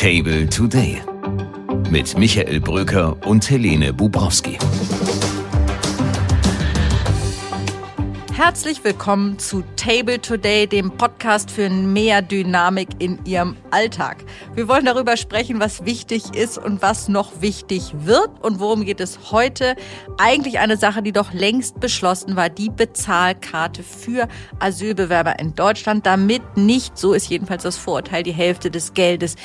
Table Today mit Michael Bröker und Helene Bubrowski. Herzlich willkommen zu Table Today, dem Podcast für mehr Dynamik in Ihrem Alltag. Wir wollen darüber sprechen, was wichtig ist und was noch wichtig wird. Und worum geht es heute? Eigentlich eine Sache, die doch längst beschlossen war, die Bezahlkarte für Asylbewerber in Deutschland, damit nicht, so ist jedenfalls das Vorurteil, die Hälfte des Geldes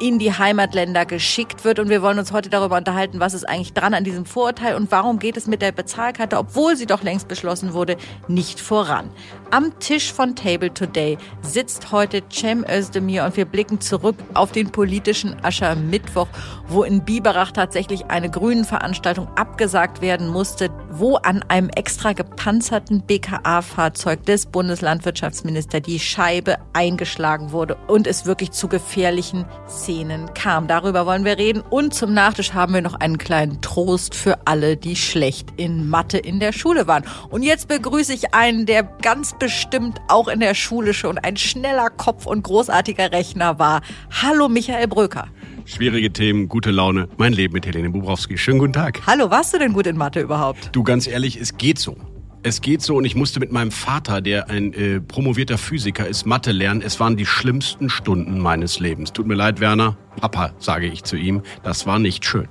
in die Heimatländer geschickt wird. Und wir wollen uns heute darüber unterhalten, was ist eigentlich dran an diesem Vorurteil und warum geht es mit der Bezahlkarte, obwohl sie doch längst beschlossen wurde, nicht nicht voran. Am Tisch von Table Today sitzt heute Cem Özdemir und wir blicken zurück auf den politischen Aschermittwoch, wo in Biberach tatsächlich eine grünen Veranstaltung abgesagt werden musste, wo an einem extra gepanzerten BKA-Fahrzeug des Bundeslandwirtschaftsministers die Scheibe eingeschlagen wurde und es wirklich zu gefährlichen Szenen kam. Darüber wollen wir reden und zum Nachtisch haben wir noch einen kleinen Trost für alle, die schlecht in Mathe in der Schule waren. Und jetzt begrüße ich einen, der ganz bestimmt auch in der Schule schon ein schneller Kopf und großartiger Rechner war. Hallo Michael Bröker. Schwierige Themen, gute Laune, mein Leben mit Helene Bubrowski. Schönen guten Tag. Hallo, warst du denn gut in Mathe überhaupt? Du, ganz ehrlich, es geht so. Es geht so und ich musste mit meinem Vater, der ein äh, promovierter Physiker ist, Mathe lernen. Es waren die schlimmsten Stunden meines Lebens. Tut mir leid, Werner. Papa, sage ich zu ihm. Das war nicht schön.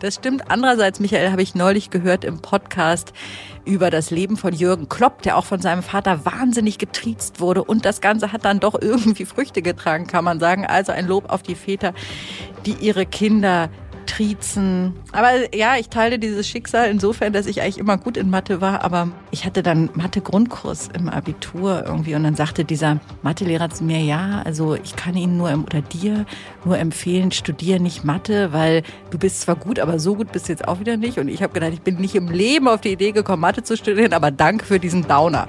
Das stimmt. Andererseits, Michael, habe ich neulich gehört im Podcast über das Leben von Jürgen Klopp, der auch von seinem Vater wahnsinnig getriezt wurde. Und das Ganze hat dann doch irgendwie Früchte getragen, kann man sagen. Also ein Lob auf die Väter, die ihre Kinder Matrizen. Aber ja, ich teile dieses Schicksal insofern, dass ich eigentlich immer gut in Mathe war. Aber ich hatte dann Mathe-Grundkurs im Abitur irgendwie. Und dann sagte dieser Mathelehrer zu mir, ja, also ich kann Ihnen nur oder dir nur empfehlen, studiere nicht Mathe, weil du bist zwar gut, aber so gut bist du jetzt auch wieder nicht. Und ich habe gedacht, ich bin nicht im Leben auf die Idee gekommen, Mathe zu studieren, aber danke für diesen Downer.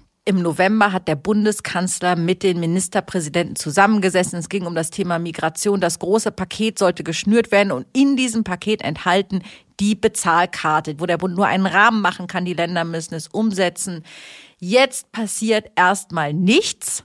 Im November hat der Bundeskanzler mit den Ministerpräsidenten zusammengesessen. Es ging um das Thema Migration. Das große Paket sollte geschnürt werden und in diesem Paket enthalten die Bezahlkarte, wo der Bund nur einen Rahmen machen kann. Die Länder müssen es umsetzen. Jetzt passiert erstmal nichts.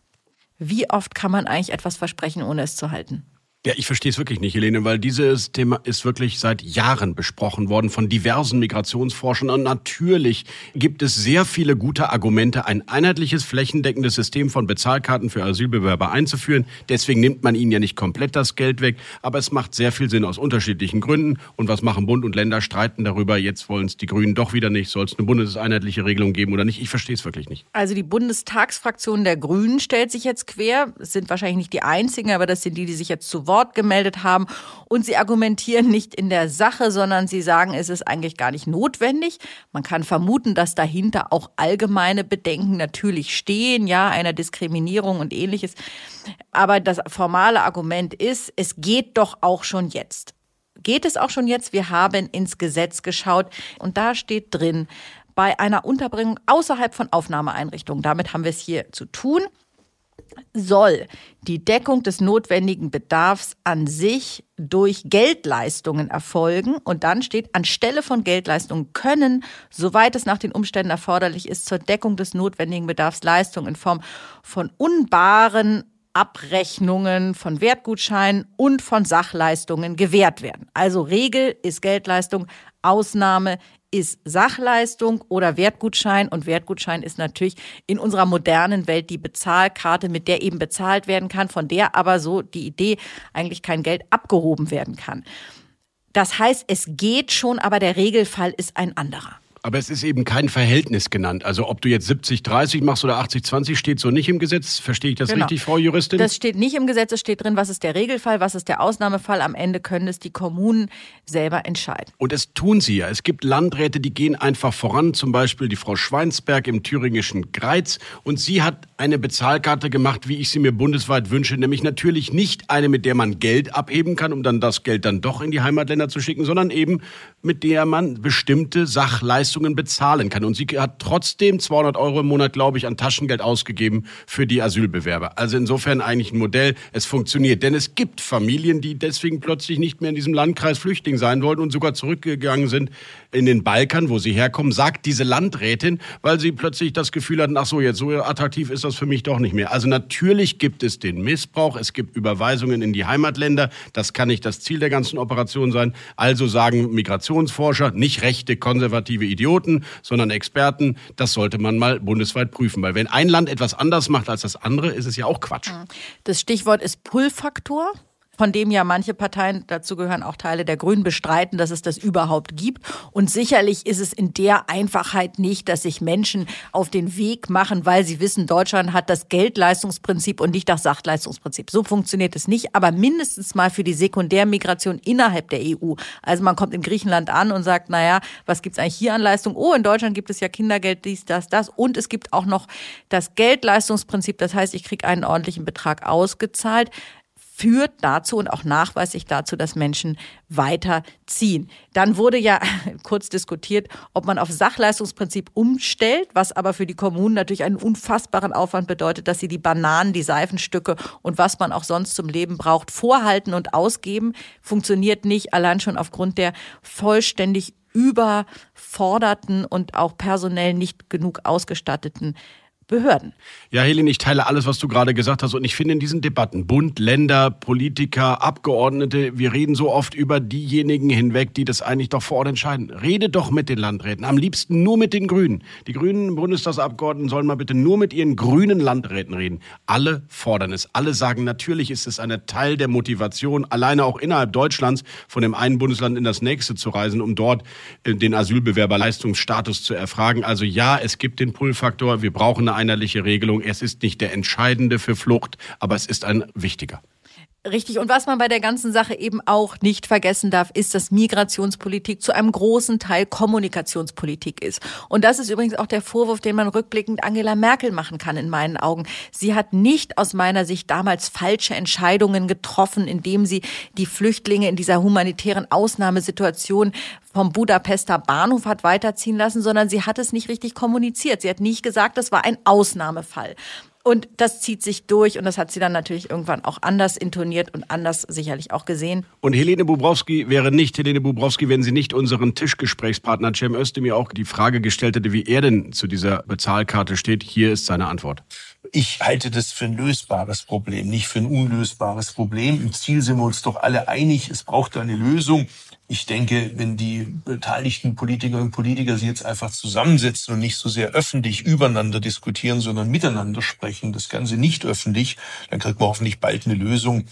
Wie oft kann man eigentlich etwas versprechen, ohne es zu halten? Ja, ich verstehe es wirklich nicht, Helene, weil dieses Thema ist wirklich seit Jahren besprochen worden von diversen Migrationsforschern. Und natürlich gibt es sehr viele gute Argumente, ein einheitliches, flächendeckendes System von Bezahlkarten für Asylbewerber einzuführen. Deswegen nimmt man ihnen ja nicht komplett das Geld weg. Aber es macht sehr viel Sinn aus unterschiedlichen Gründen. Und was machen Bund und Länder? Streiten darüber. Jetzt wollen es die Grünen doch wieder nicht. Soll es eine bundeseinheitliche Regelung geben oder nicht? Ich verstehe es wirklich nicht. Also die Bundestagsfraktion der Grünen stellt sich jetzt quer. Es sind wahrscheinlich nicht die einzigen, aber das sind die, die sich jetzt zu Wort Wort gemeldet haben. Und sie argumentieren nicht in der Sache, sondern sie sagen, es ist eigentlich gar nicht notwendig. Man kann vermuten, dass dahinter auch allgemeine Bedenken natürlich stehen, ja, einer Diskriminierung und ähnliches. Aber das formale Argument ist, es geht doch auch schon jetzt. Geht es auch schon jetzt? Wir haben ins Gesetz geschaut und da steht drin, bei einer Unterbringung außerhalb von Aufnahmeeinrichtungen, damit haben wir es hier zu tun, soll die Deckung des notwendigen Bedarfs an sich durch Geldleistungen erfolgen. Und dann steht, anstelle von Geldleistungen können, soweit es nach den Umständen erforderlich ist, zur Deckung des notwendigen Bedarfs Leistungen in Form von unbaren Abrechnungen von Wertgutscheinen und von Sachleistungen gewährt werden. Also Regel ist Geldleistung, Ausnahme ist Sachleistung oder Wertgutschein. Und Wertgutschein ist natürlich in unserer modernen Welt die Bezahlkarte, mit der eben bezahlt werden kann, von der aber so die Idee eigentlich kein Geld abgehoben werden kann. Das heißt, es geht schon, aber der Regelfall ist ein anderer. Aber es ist eben kein Verhältnis genannt. Also ob du jetzt 70-30 machst oder 80-20, steht so nicht im Gesetz. Verstehe ich das Genau. richtig, Frau Juristin? Das steht nicht im Gesetz, es steht drin, was ist der Regelfall, was ist der Ausnahmefall. Am Ende können es die Kommunen selber entscheiden. Und das tun sie ja. Es gibt Landräte, die gehen einfach voran, zum Beispiel die Frau Schweinsberg im thüringischen Greiz. Und sie hat eine Bezahlkarte gemacht, wie ich sie mir bundesweit wünsche, nämlich natürlich nicht eine, mit der man Geld abheben kann, um dann das Geld dann doch in die Heimatländer zu schicken, sondern eben mit der man bestimmte Sachleistungen bezahlen kann. Und sie hat trotzdem 200 Euro im Monat, glaube ich, an Taschengeld ausgegeben für die Asylbewerber. Also insofern eigentlich ein Modell. Es funktioniert. Denn es gibt Familien, die deswegen plötzlich nicht mehr in diesem Landkreis Flüchtling sein wollten und sogar zurückgegangen sind in den Balkan, wo sie herkommen, sagt diese Landrätin, weil sie plötzlich das Gefühl hatten, ach so, jetzt so attraktiv ist das für mich doch nicht mehr. Also natürlich gibt es den Missbrauch, es gibt Überweisungen in die Heimatländer, das kann nicht das Ziel der ganzen Operation sein. Also sagen Migrationsforscher, nicht rechte, konservative Idioten, sondern Experten, das sollte man mal bundesweit prüfen. Weil wenn ein Land etwas anders macht als das andere, ist es ja auch Quatsch. Das Stichwort ist Pull-Faktor. Von dem ja manche Parteien, dazu gehören auch Teile der Grünen, bestreiten, dass es das überhaupt gibt. Und sicherlich ist es in der Einfachheit nicht, dass sich Menschen auf den Weg machen, weil sie wissen, Deutschland hat das Geldleistungsprinzip und nicht das Sachleistungsprinzip. So funktioniert es nicht, aber mindestens mal für die Sekundärmigration innerhalb der EU. Also man kommt in Griechenland an und sagt, naja, was gibt's eigentlich hier an Leistung? Oh, in Deutschland gibt es ja Kindergeld, dies, das, das. Und es gibt auch noch das Geldleistungsprinzip. Das heißt, ich kriege einen ordentlichen Betrag ausgezahlt führt dazu und auch nachweislich dazu, dass Menschen weiterziehen. Dann wurde ja kurz diskutiert, ob man auf Sachleistungsprinzip umstellt, was aber für die Kommunen natürlich einen unfassbaren Aufwand bedeutet, dass sie die Bananen, die Seifenstücke und was man auch sonst zum Leben braucht, vorhalten und ausgeben. Funktioniert nicht, allein schon aufgrund der vollständig überforderten und auch personell nicht genug ausgestatteten Behörden. Ja, Helene, ich teile alles, was du gerade gesagt hast. Und ich finde in diesen Debatten, Bund, Länder, Politiker, Abgeordnete, wir reden so oft über diejenigen hinweg, die das eigentlich doch vor Ort entscheiden. Rede doch mit den Landräten. Am liebsten nur mit den Grünen. Die grünen Bundestagsabgeordneten sollen mal bitte nur mit ihren grünen Landräten reden. Alle fordern es. Alle sagen, natürlich ist es ein Teil der Motivation, alleine auch innerhalb Deutschlands von dem einen Bundesland in das nächste zu reisen, um dort äh, den Asylbewerberleistungsstatus zu erfragen. Also ja, es gibt den Pull-Faktor. Wir brauchen eine einheitliche Regelung. Es ist nicht der entscheidende für Flucht, aber es ist ein wichtiger. Richtig. Und was man bei der ganzen Sache eben auch nicht vergessen darf, ist, dass Migrationspolitik zu einem großen Teil Kommunikationspolitik ist. Und das ist übrigens auch der Vorwurf, den man rückblickend Angela Merkel machen kann, in meinen Augen. Sie hat nicht aus meiner Sicht damals falsche Entscheidungen getroffen, indem sie die Flüchtlinge in dieser humanitären Ausnahmesituation vom Budapester Bahnhof hat weiterziehen lassen, sondern sie hat es nicht richtig kommuniziert. Sie hat nicht gesagt, das war ein Ausnahmefall. Und das zieht sich durch und das hat sie dann natürlich irgendwann auch anders intoniert und anders sicherlich auch gesehen. Und Helene Bubrowski wäre nicht Helene Bubrowski, wenn sie nicht unseren Tischgesprächspartner Cem Özdemir auch die Frage gestellt hätte, wie er denn zu dieser Bezahlkarte steht. Hier ist seine Antwort. Ich halte das für ein lösbares Problem, nicht für ein unlösbares Problem. Im Ziel sind wir uns doch alle einig, es braucht eine Lösung. Ich denke, wenn die beteiligten Politikerinnen und Politiker sich jetzt einfach zusammensetzen und nicht so sehr öffentlich übereinander diskutieren, sondern miteinander sprechen, das Ganze nicht öffentlich, dann kriegt man hoffentlich bald eine Lösung,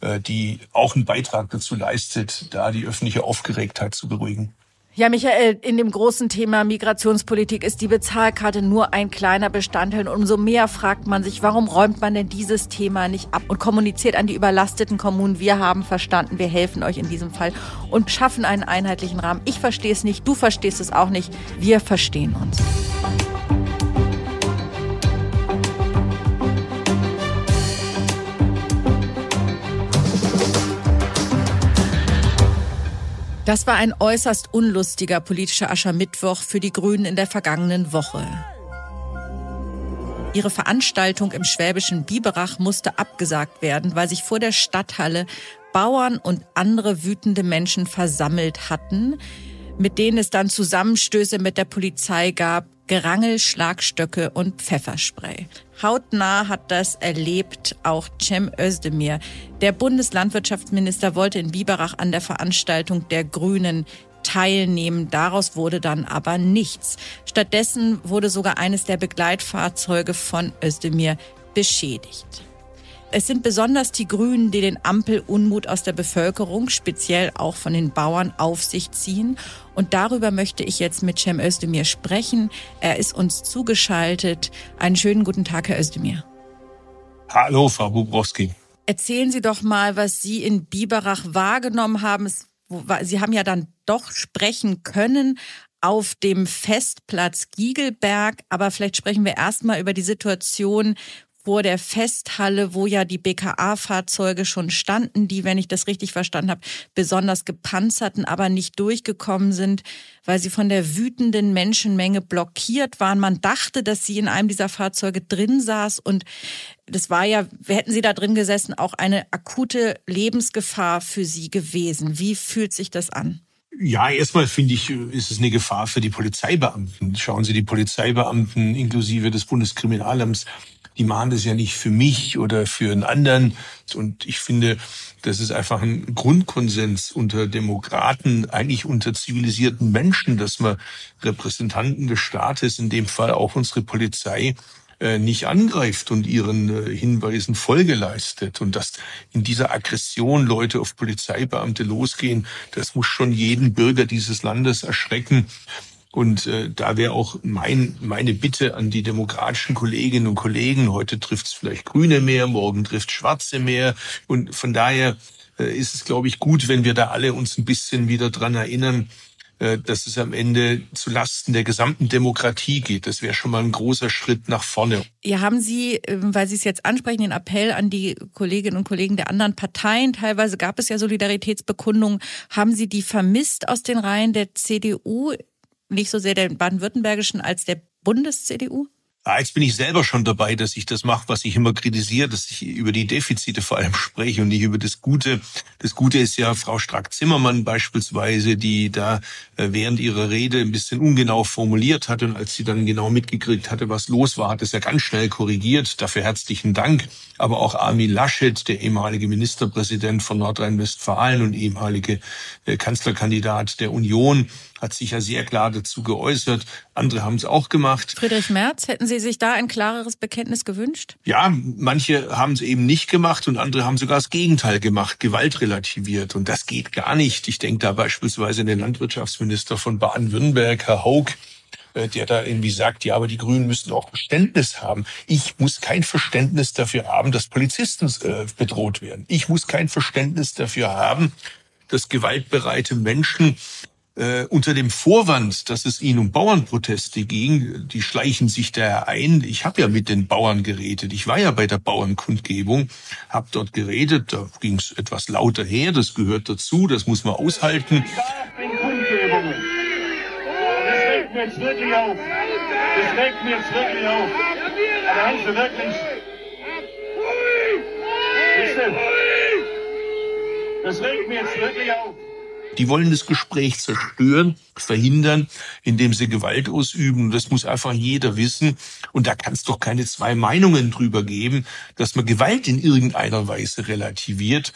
äh, die auch einen Beitrag dazu leistet, da die öffentliche Aufgeregtheit zu beruhigen. Ja, Michael, in dem großen Thema Migrationspolitik ist die Bezahlkarte nur ein kleiner Bestandteil. Und umso mehr fragt man sich, warum räumt man denn dieses Thema nicht ab und kommuniziert an die überlasteten Kommunen, wir haben verstanden, wir helfen euch in diesem Fall und schaffen einen einheitlichen Rahmen. Ich verstehe es nicht, du verstehst es auch nicht, wir verstehen uns. Das war ein äußerst unlustiger politischer Aschermittwoch für die Grünen in der vergangenen Woche. Ihre Veranstaltung im schwäbischen Biberach musste abgesagt werden, weil sich vor der Stadthalle Bauern und andere wütende Menschen versammelt hatten, mit denen es dann Zusammenstöße mit der Polizei gab, Gerangel, Schlagstöcke und Pfefferspray. Hautnah hat das erlebt auch Cem Özdemir. Der Bundeslandwirtschaftsminister wollte in Biberach an der Veranstaltung der Grünen teilnehmen. Daraus wurde dann aber nichts. Stattdessen wurde sogar eines der Begleitfahrzeuge von Özdemir beschädigt. Es sind besonders die Grünen, die den Ampelunmut aus der Bevölkerung, speziell auch von den Bauern, auf sich ziehen. Und darüber möchte ich jetzt mit Cem Özdemir sprechen. Er ist uns zugeschaltet. Einen schönen guten Tag, Herr Özdemir. Hallo, Frau Bubrowski. Erzählen Sie doch mal, was Sie in Biberach wahrgenommen haben. Sie haben ja dann doch sprechen können auf dem Festplatz Giegelberg. Aber vielleicht sprechen wir erstmal über die Situation vor der Festhalle, wo ja die BKA-Fahrzeuge schon standen, die, wenn ich das richtig verstanden habe, besonders gepanzerten, aber nicht durchgekommen sind, weil sie von der wütenden Menschenmenge blockiert waren. Man dachte, dass sie in einem dieser Fahrzeuge drin saß und das war ja, hätten sie da drin gesessen, auch eine akute Lebensgefahr für sie gewesen. Wie fühlt sich das an? Ja, erstmal finde ich, ist es eine Gefahr für die Polizeibeamten. Schauen Sie, die Polizeibeamten inklusive des Bundeskriminalamts die machen das ja nicht für mich oder für einen anderen. Und ich finde, das ist einfach ein Grundkonsens unter Demokraten, eigentlich unter zivilisierten Menschen, dass man Repräsentanten des Staates, in dem Fall auch unsere Polizei, äh, nicht angreift und ihren äh, Hinweisen Folge leistet. Und dass in dieser Aggression Leute auf Polizeibeamte losgehen, das muss schon jeden Bürger dieses Landes erschrecken. Und äh, da wäre auch mein, meine Bitte an die demokratischen Kolleginnen und Kollegen, heute trifft es vielleicht Grüne mehr, morgen trifft Schwarze mehr. Und von daher äh, ist es, glaube ich, gut, wenn wir da alle uns ein bisschen wieder dran erinnern, äh, dass es am Ende zu Lasten der gesamten Demokratie geht. Das wäre schon mal ein großer Schritt nach vorne. Ja, haben Sie, ähm, weil Sie es jetzt ansprechen, den Appell an die Kolleginnen und Kollegen der anderen Parteien, teilweise gab es ja Solidaritätsbekundungen, haben Sie die vermisst aus den Reihen der CDU? Nicht so sehr der baden-württembergischen als der Bundes-CDU? Ah, jetzt bin ich selber schon dabei, dass ich das mache, was ich immer kritisiere, dass ich über die Defizite vor allem spreche und nicht über das Gute. Das Gute ist ja Frau Strack-Zimmermann beispielsweise, die da äh, während ihrer Rede ein bisschen ungenau formuliert hat und als sie dann genau mitgekriegt hatte, was los war, hat es ja ganz schnell korrigiert. Dafür herzlichen Dank. Aber auch Armin Laschet, der ehemalige Ministerpräsident von Nordrhein-Westfalen und ehemalige äh, Kanzlerkandidat der Union, hat sich ja sehr klar dazu geäußert. Andere haben es auch gemacht. Friedrich Merz, hätten Sie sich da ein klareres Bekenntnis gewünscht? Ja, manche haben es eben nicht gemacht und andere haben sogar das Gegenteil gemacht, Gewalt relativiert. Und das geht gar nicht. Ich denke da beispielsweise an den Landwirtschaftsminister von Baden-Württemberg, Herr Haug, äh, der da irgendwie sagt, ja, aber die Grünen müssten auch Verständnis haben. Ich muss kein Verständnis dafür haben, dass Polizisten äh, bedroht werden. Ich muss kein Verständnis dafür haben, dass gewaltbereite Menschen äh, unter dem Vorwand, dass es ihnen um Bauernproteste ging, die schleichen sich da ein. Ich habe ja mit den Bauern geredet. Ich war ja bei der Bauernkundgebung, habe dort geredet. Da ging es etwas lauter her. Das gehört dazu. Das muss man aushalten. Das regt mir jetzt wirklich auf. Das regt mir jetzt wirklich auf. Aber haben Sie wirklich... Das regt mir jetzt wirklich auf. Die wollen das Gespräch zerstören, verhindern, indem sie Gewalt ausüben. Das muss einfach jeder wissen. Und da kann es doch keine zwei Meinungen drüber geben, dass man Gewalt in irgendeiner Weise relativiert.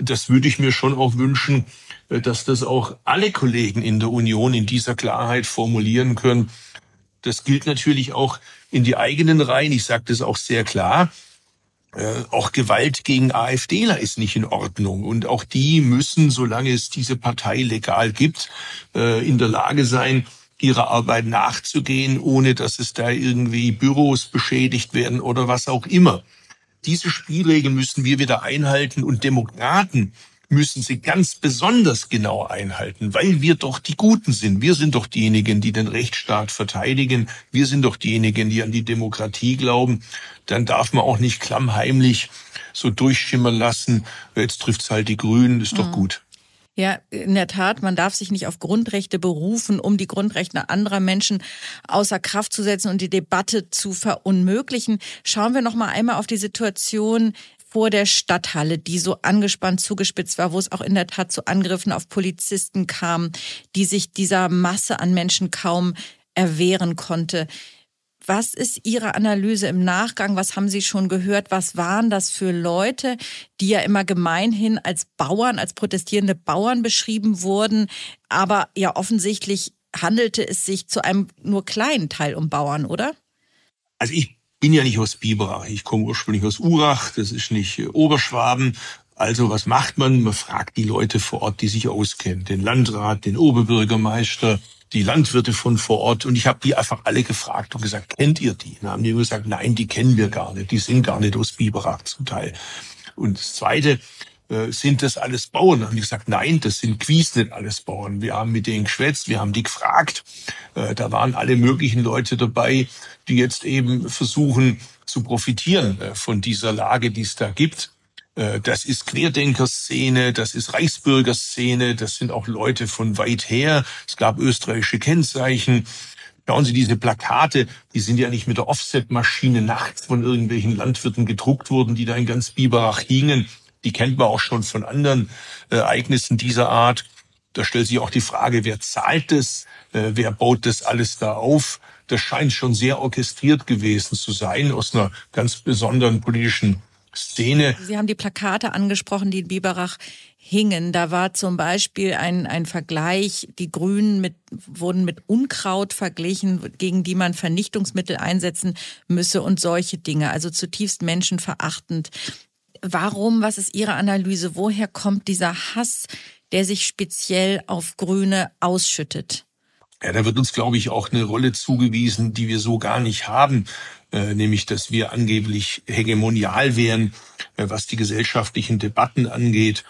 Das würde ich mir schon auch wünschen, äh, dass das auch alle Kollegen in der Union in dieser Klarheit formulieren können. Das gilt natürlich auch in die eigenen Reihen. Ich sage das auch sehr klar. Äh, auch Gewalt gegen AfDler ist nicht in Ordnung. Und auch die müssen, solange es diese Partei legal gibt, äh, in der Lage sein, ihrer Arbeit nachzugehen, ohne dass es da irgendwie Büros beschädigt werden oder was auch immer. Diese Spielregeln müssen wir wieder einhalten und Demokraten müssen sie ganz besonders genau einhalten, weil wir doch die Guten sind. Wir sind doch diejenigen, die den Rechtsstaat verteidigen. Wir sind doch diejenigen, die an die Demokratie glauben. Dann darf man auch nicht klammheimlich so durchschimmern lassen. Jetzt trifft's halt die Grünen, ist doch mhm. gut. Ja, in der Tat, man darf sich nicht auf Grundrechte berufen, um die Grundrechte anderer Menschen außer Kraft zu setzen und die Debatte zu verunmöglichen. Schauen wir noch mal einmal auf die Situation vor der Stadthalle, die so angespannt zugespitzt war, wo es auch in der Tat zu Angriffen auf Polizisten kam, die sich dieser Masse an Menschen kaum erwehren konnte. Was ist Ihre Analyse im Nachgang? Was haben Sie schon gehört? Was waren das für Leute, die ja immer gemeinhin als Bauern, als protestierende Bauern beschrieben wurden? Aber ja, offensichtlich handelte es sich zu einem nur kleinen Teil um Bauern, oder? Also ich bin ja nicht aus Biberach, ich komme ursprünglich aus Urach, das ist nicht äh, Oberschwaben. Also was macht man? Man fragt die Leute vor Ort, die sich auskennen, den Landrat, den Oberbürgermeister, die Landwirte von vor Ort. Und ich habe die einfach alle gefragt und gesagt, kennt ihr die? Und dann haben die gesagt, nein, die kennen wir gar nicht, die sind gar nicht aus Biberach zum Teil. Und das Zweite, sind das alles Bauern? Haben die gesagt, nein, das sind gewiss nicht alles Bauern. Wir haben mit denen geschwätzt, wir haben die gefragt. Äh, da waren alle möglichen Leute dabei, die jetzt eben versuchen zu profitieren äh, von dieser Lage, die es da gibt. Das ist Querdenkerszene, das ist Reichsbürgerszene, das sind auch Leute von weit her. Es gab österreichische Kennzeichen. Schauen Sie, diese Plakate, die sind ja nicht mit der Offset-Maschine nachts von irgendwelchen Landwirten gedruckt worden, die da in ganz Biberach hingen. Die kennt man auch schon von anderen äh, Ereignissen dieser Art. Da stellt sich auch die Frage, wer zahlt das? Äh, wer baut das alles da auf? Das scheint schon sehr orchestriert gewesen zu sein aus einer ganz besonderen politischen Szene. Sie haben die Plakate angesprochen, die in Biberach hingen. Da war zum Beispiel ein, ein Vergleich, die Grünen mit, wurden mit Unkraut verglichen, gegen die man Vernichtungsmittel einsetzen müsse und solche Dinge. Also zutiefst menschenverachtend. Warum, was ist Ihre Analyse? Woher kommt dieser Hass, der sich speziell auf Grüne ausschüttet? Ja, da wird uns, glaube ich, auch eine Rolle zugewiesen, die wir so gar nicht haben, äh, nämlich dass wir angeblich hegemonial wären, äh, was die gesellschaftlichen Debatten angeht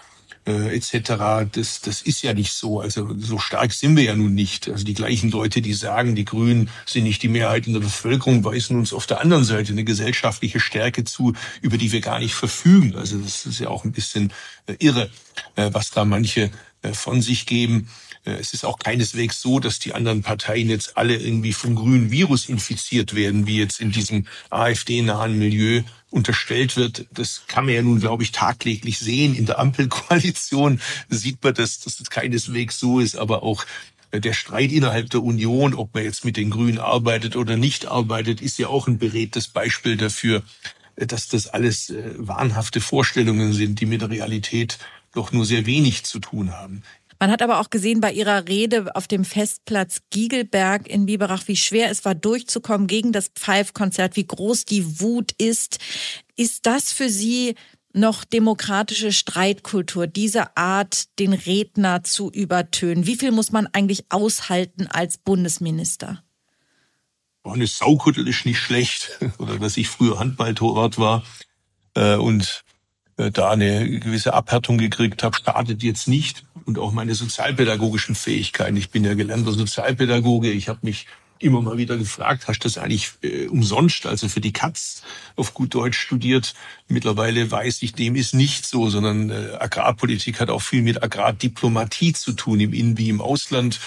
äh, etc. Das, das ist ja nicht so. Also so stark sind wir ja nun nicht. Also die gleichen Leute, die sagen, die Grünen sind nicht die Mehrheit in der Bevölkerung, weisen uns auf der anderen Seite eine gesellschaftliche Stärke zu, über die wir gar nicht verfügen. Also das ist ja auch ein bisschen äh, irre, äh, was da manche von sich geben. Äh, es ist auch keineswegs so, dass die anderen Parteien jetzt alle irgendwie vom grünen Virus infiziert werden, wie jetzt in diesem AfD-nahen Milieu unterstellt wird. Das kann man ja nun, glaube ich, tagtäglich sehen. In der Ampelkoalition sieht man, dass das keineswegs so ist, aber auch äh, der Streit innerhalb der Union, ob man jetzt mit den Grünen arbeitet oder nicht arbeitet, ist ja auch ein beredtes Beispiel dafür, äh, dass das alles wahnhafte Vorstellungen sind, die mit der Realität doch nur sehr wenig zu tun haben. Man hat aber auch gesehen bei ihrer Rede auf dem Festplatz Giegelberg in Biberach, wie schwer es war, durchzukommen gegen das Pfeifkonzert, wie groß die Wut ist. Ist das für Sie noch demokratische Streitkultur, diese Art, den Redner zu übertönen? Wie viel muss man eigentlich aushalten als Bundesminister? eine Saukuddel ist nicht schlecht. Oder dass ich früher Handballtorwart war äh, und da eine gewisse Abhärtung gekriegt habe, startet jetzt nicht. Und auch meine sozialpädagogischen Fähigkeiten. Ich bin ja gelernter Sozialpädagoge. Ich habe mich immer mal wieder gefragt, hast du das eigentlich äh, umsonst, also für die Katz auf gut Deutsch studiert? Mittlerweile weiß ich, dem ist nicht so, sondern äh, Agrarpolitik hat auch viel mit Agrardiplomatie zu tun, im In- wie im Ausland.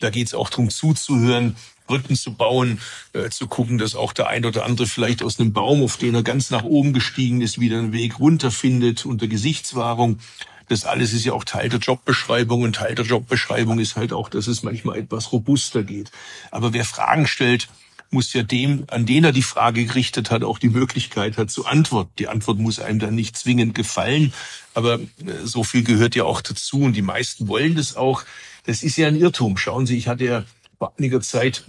Da geht es auch darum zuzuhören, Brücken zu bauen, äh, zu gucken, dass auch der ein oder andere vielleicht aus einem Baum, auf den er ganz nach oben gestiegen ist, wieder einen Weg runterfindet unter Gesichtswahrung. Das alles ist ja auch Teil der Jobbeschreibung und Teil der Jobbeschreibung ist halt auch, dass es manchmal etwas robuster geht. Aber wer Fragen stellt, muss ja dem, an den er die Frage gerichtet hat, auch die Möglichkeit hat zu antworten. Die Antwort muss einem dann nicht zwingend gefallen, aber äh, so viel gehört ja auch dazu und die meisten wollen das auch. Das ist ja ein Irrtum. Schauen Sie, ich hatte ja vor einiger Zeit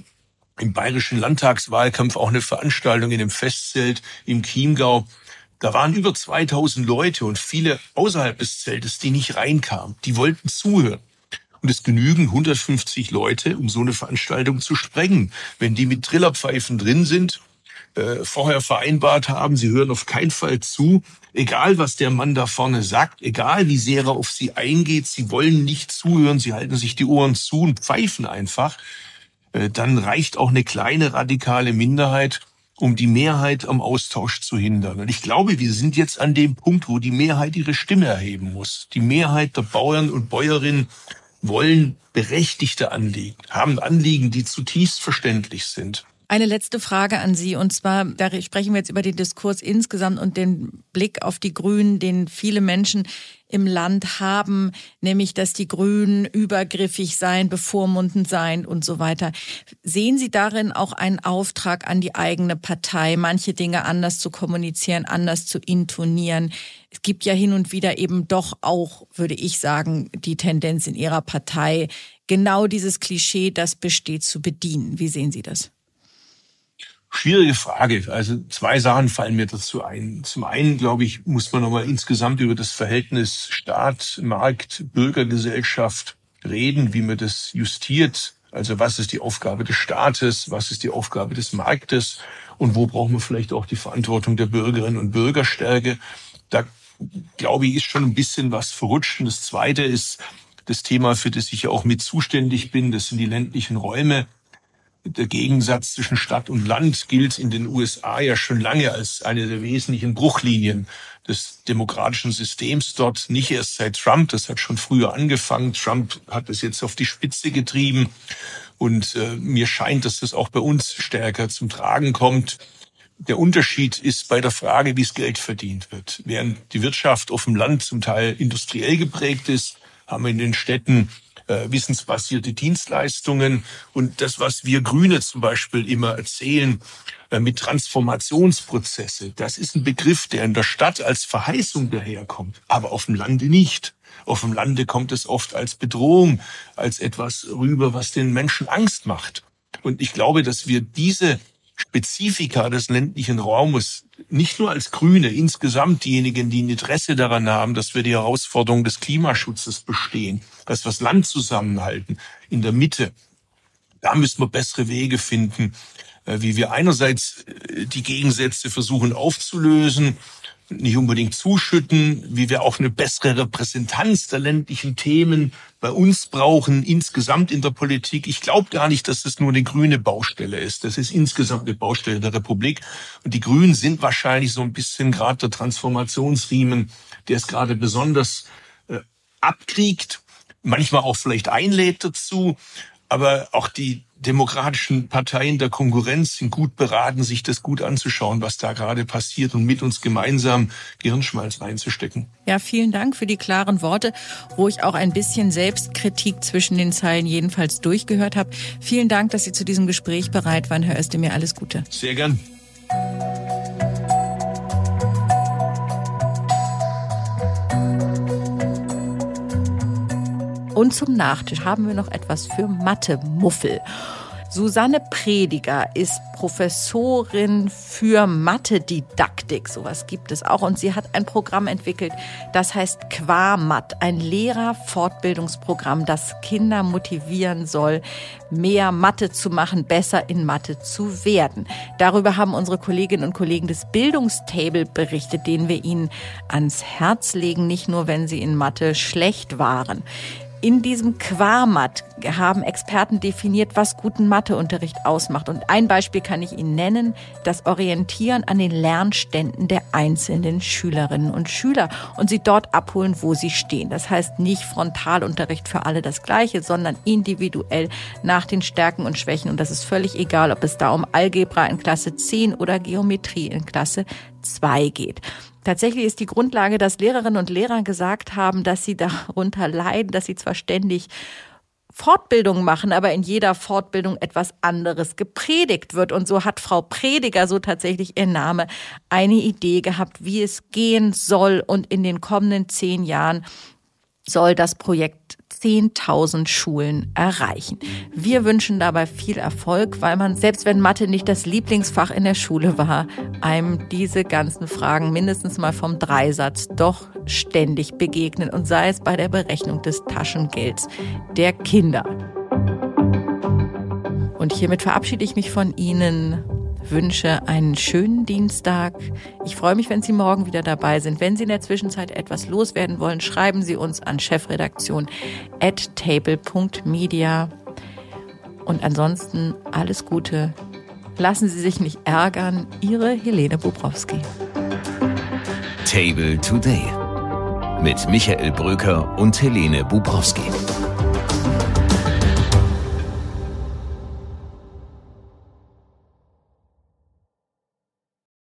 im bayerischen Landtagswahlkampf auch eine Veranstaltung in dem Festzelt im Chiemgau. Da waren über 2000 Leute und viele außerhalb des Zeltes, die nicht reinkamen. Die wollten zuhören. Und es genügen 150 Leute, um so eine Veranstaltung zu sprengen. Wenn die mit Trillerpfeifen drin sind, äh, vorher vereinbart haben, sie hören auf keinen Fall zu, egal was der Mann da vorne sagt, egal wie sehr er auf sie eingeht, sie wollen nicht zuhören, sie halten sich die Ohren zu und pfeifen einfach, dann reicht auch eine kleine radikale Minderheit, um die Mehrheit am Austausch zu hindern. Und ich glaube, wir sind jetzt an dem Punkt, wo die Mehrheit ihre Stimme erheben muss. Die Mehrheit der Bauern und Bäuerinnen wollen berechtigte Anliegen, haben Anliegen, die zutiefst verständlich sind. Eine letzte Frage an Sie. Und zwar, da sprechen wir jetzt über den Diskurs insgesamt und den Blick auf die Grünen, den viele Menschen im Land haben, nämlich, dass die Grünen übergriffig seien, bevormundend seien und so weiter. Sehen Sie darin auch einen Auftrag an die eigene Partei, manche Dinge anders zu kommunizieren, anders zu intonieren? Es gibt ja hin und wieder eben doch auch, würde ich sagen, die Tendenz in Ihrer Partei, genau dieses Klischee, das besteht, zu bedienen. Wie sehen Sie das? Schwierige Frage. Also zwei Sachen fallen mir dazu ein. Zum einen, glaube ich, muss man nochmal insgesamt über das Verhältnis Staat, Markt, Bürgergesellschaft reden, wie man das justiert. Also was ist die Aufgabe des Staates, was ist die Aufgabe des Marktes und wo brauchen wir vielleicht auch die Verantwortung der Bürgerinnen und Bürgerstärke. Da glaube ich, ist schon ein bisschen was verrutscht. Und das Zweite ist das Thema, für das ich ja auch mit zuständig bin. Das sind die ländlichen Räume der Gegensatz zwischen Stadt und Land gilt in den USA ja schon lange als eine der wesentlichen Bruchlinien des demokratischen Systems dort, nicht erst seit Trump, das hat schon früher angefangen. Trump hat es jetzt auf die Spitze getrieben und äh, mir scheint, dass das auch bei uns stärker zum Tragen kommt. Der Unterschied ist bei der Frage, wie es Geld verdient wird. Während die Wirtschaft auf dem Land zum Teil industriell geprägt ist, haben wir in den Städten äh, wissensbasierte Dienstleistungen und das, was wir Grüne zum Beispiel immer erzählen, äh, mit Transformationsprozesse. Das ist ein Begriff, der in der Stadt als Verheißung daherkommt, aber auf dem Lande nicht. Auf dem Lande kommt es oft als Bedrohung, als etwas rüber, was den Menschen Angst macht. Und ich glaube, dass wir diese Spezifika des ländlichen Raumes nicht nur als Grüne, insgesamt diejenigen, die ein Interesse daran haben, dass wir die Herausforderung des Klimaschutzes bestehen, dass wir das Land zusammenhalten, in der Mitte. Da müssen wir bessere Wege finden, äh, wie wir einerseits äh, die Gegensätze versuchen aufzulösen, nicht unbedingt zuschütten, wie wir auch eine bessere Repräsentanz der ländlichen Themen bei uns brauchen, insgesamt in der Politik. Ich glaube gar nicht, dass das nur eine grüne Baustelle ist. Das ist insgesamt eine Baustelle der Republik. Und die Grünen sind wahrscheinlich so ein bisschen gerade der Transformationsriemen, der es gerade besonders äh, abkriegt, manchmal auch vielleicht einlädt dazu. Aber auch die demokratischen Parteien der Konkurrenz sind gut beraten, sich das gut anzuschauen, was da gerade passiert und mit uns gemeinsam Gehirnschmalz reinzustecken. Ja, vielen Dank für die klaren Worte, wo ich auch ein bisschen Selbstkritik zwischen den Zeilen jedenfalls durchgehört habe. Vielen Dank, dass Sie zu diesem Gespräch bereit waren, Herr Özdemir. Alles Gute. Sehr gern. Und zum Nachtisch haben wir noch etwas für Mathe-Muffel. Susanne Prediger ist Professorin für Mathe-Didaktik. Sowas gibt es auch. Und sie hat ein Programm entwickelt, das heißt Quamat, ein Lehrerfortbildungsprogramm, das Kinder motivieren soll, mehr Mathe zu machen, besser in Mathe zu werden. Darüber haben unsere Kolleginnen und Kollegen des Bildungstable berichtet, den wir ihnen ans Herz legen, nicht nur wenn sie in Mathe schlecht waren. In diesem Quamat haben Experten definiert, was guten Matheunterricht ausmacht. Und ein Beispiel kann ich Ihnen nennen, das Orientieren an den Lernständen der einzelnen Schülerinnen und Schüler und sie dort abholen, wo sie stehen. Das heißt nicht Frontalunterricht für alle das Gleiche, sondern individuell nach den Stärken und Schwächen. Und das ist völlig egal, ob es da um Algebra in Klasse 10 oder Geometrie in Klasse 2 geht. Tatsächlich ist die Grundlage, dass Lehrerinnen und Lehrer gesagt haben, dass sie darunter leiden, dass sie zwar ständig Fortbildung machen, aber in jeder Fortbildung etwas anderes gepredigt wird. Und so hat Frau Prediger, so tatsächlich ihr Name, eine Idee gehabt, wie es gehen soll. Und in den kommenden zehn Jahren soll das Projekt 10.000 Schulen erreichen. Wir wünschen dabei viel Erfolg, weil man, selbst wenn Mathe nicht das Lieblingsfach in der Schule war, einem diese ganzen Fragen mindestens mal vom Dreisatz doch ständig begegnen und sei es bei der Berechnung des Taschengelds der Kinder. Und hiermit verabschiede ich mich von Ihnen wünsche einen schönen Dienstag. Ich freue mich, wenn Sie morgen wieder dabei sind. Wenn Sie in der Zwischenzeit etwas loswerden wollen, schreiben Sie uns an chefredaktion at table.media. Und ansonsten alles Gute. Lassen Sie sich nicht ärgern. Ihre Helene Bobrowski. Table Today mit Michael Bröker und Helene Bubrowski.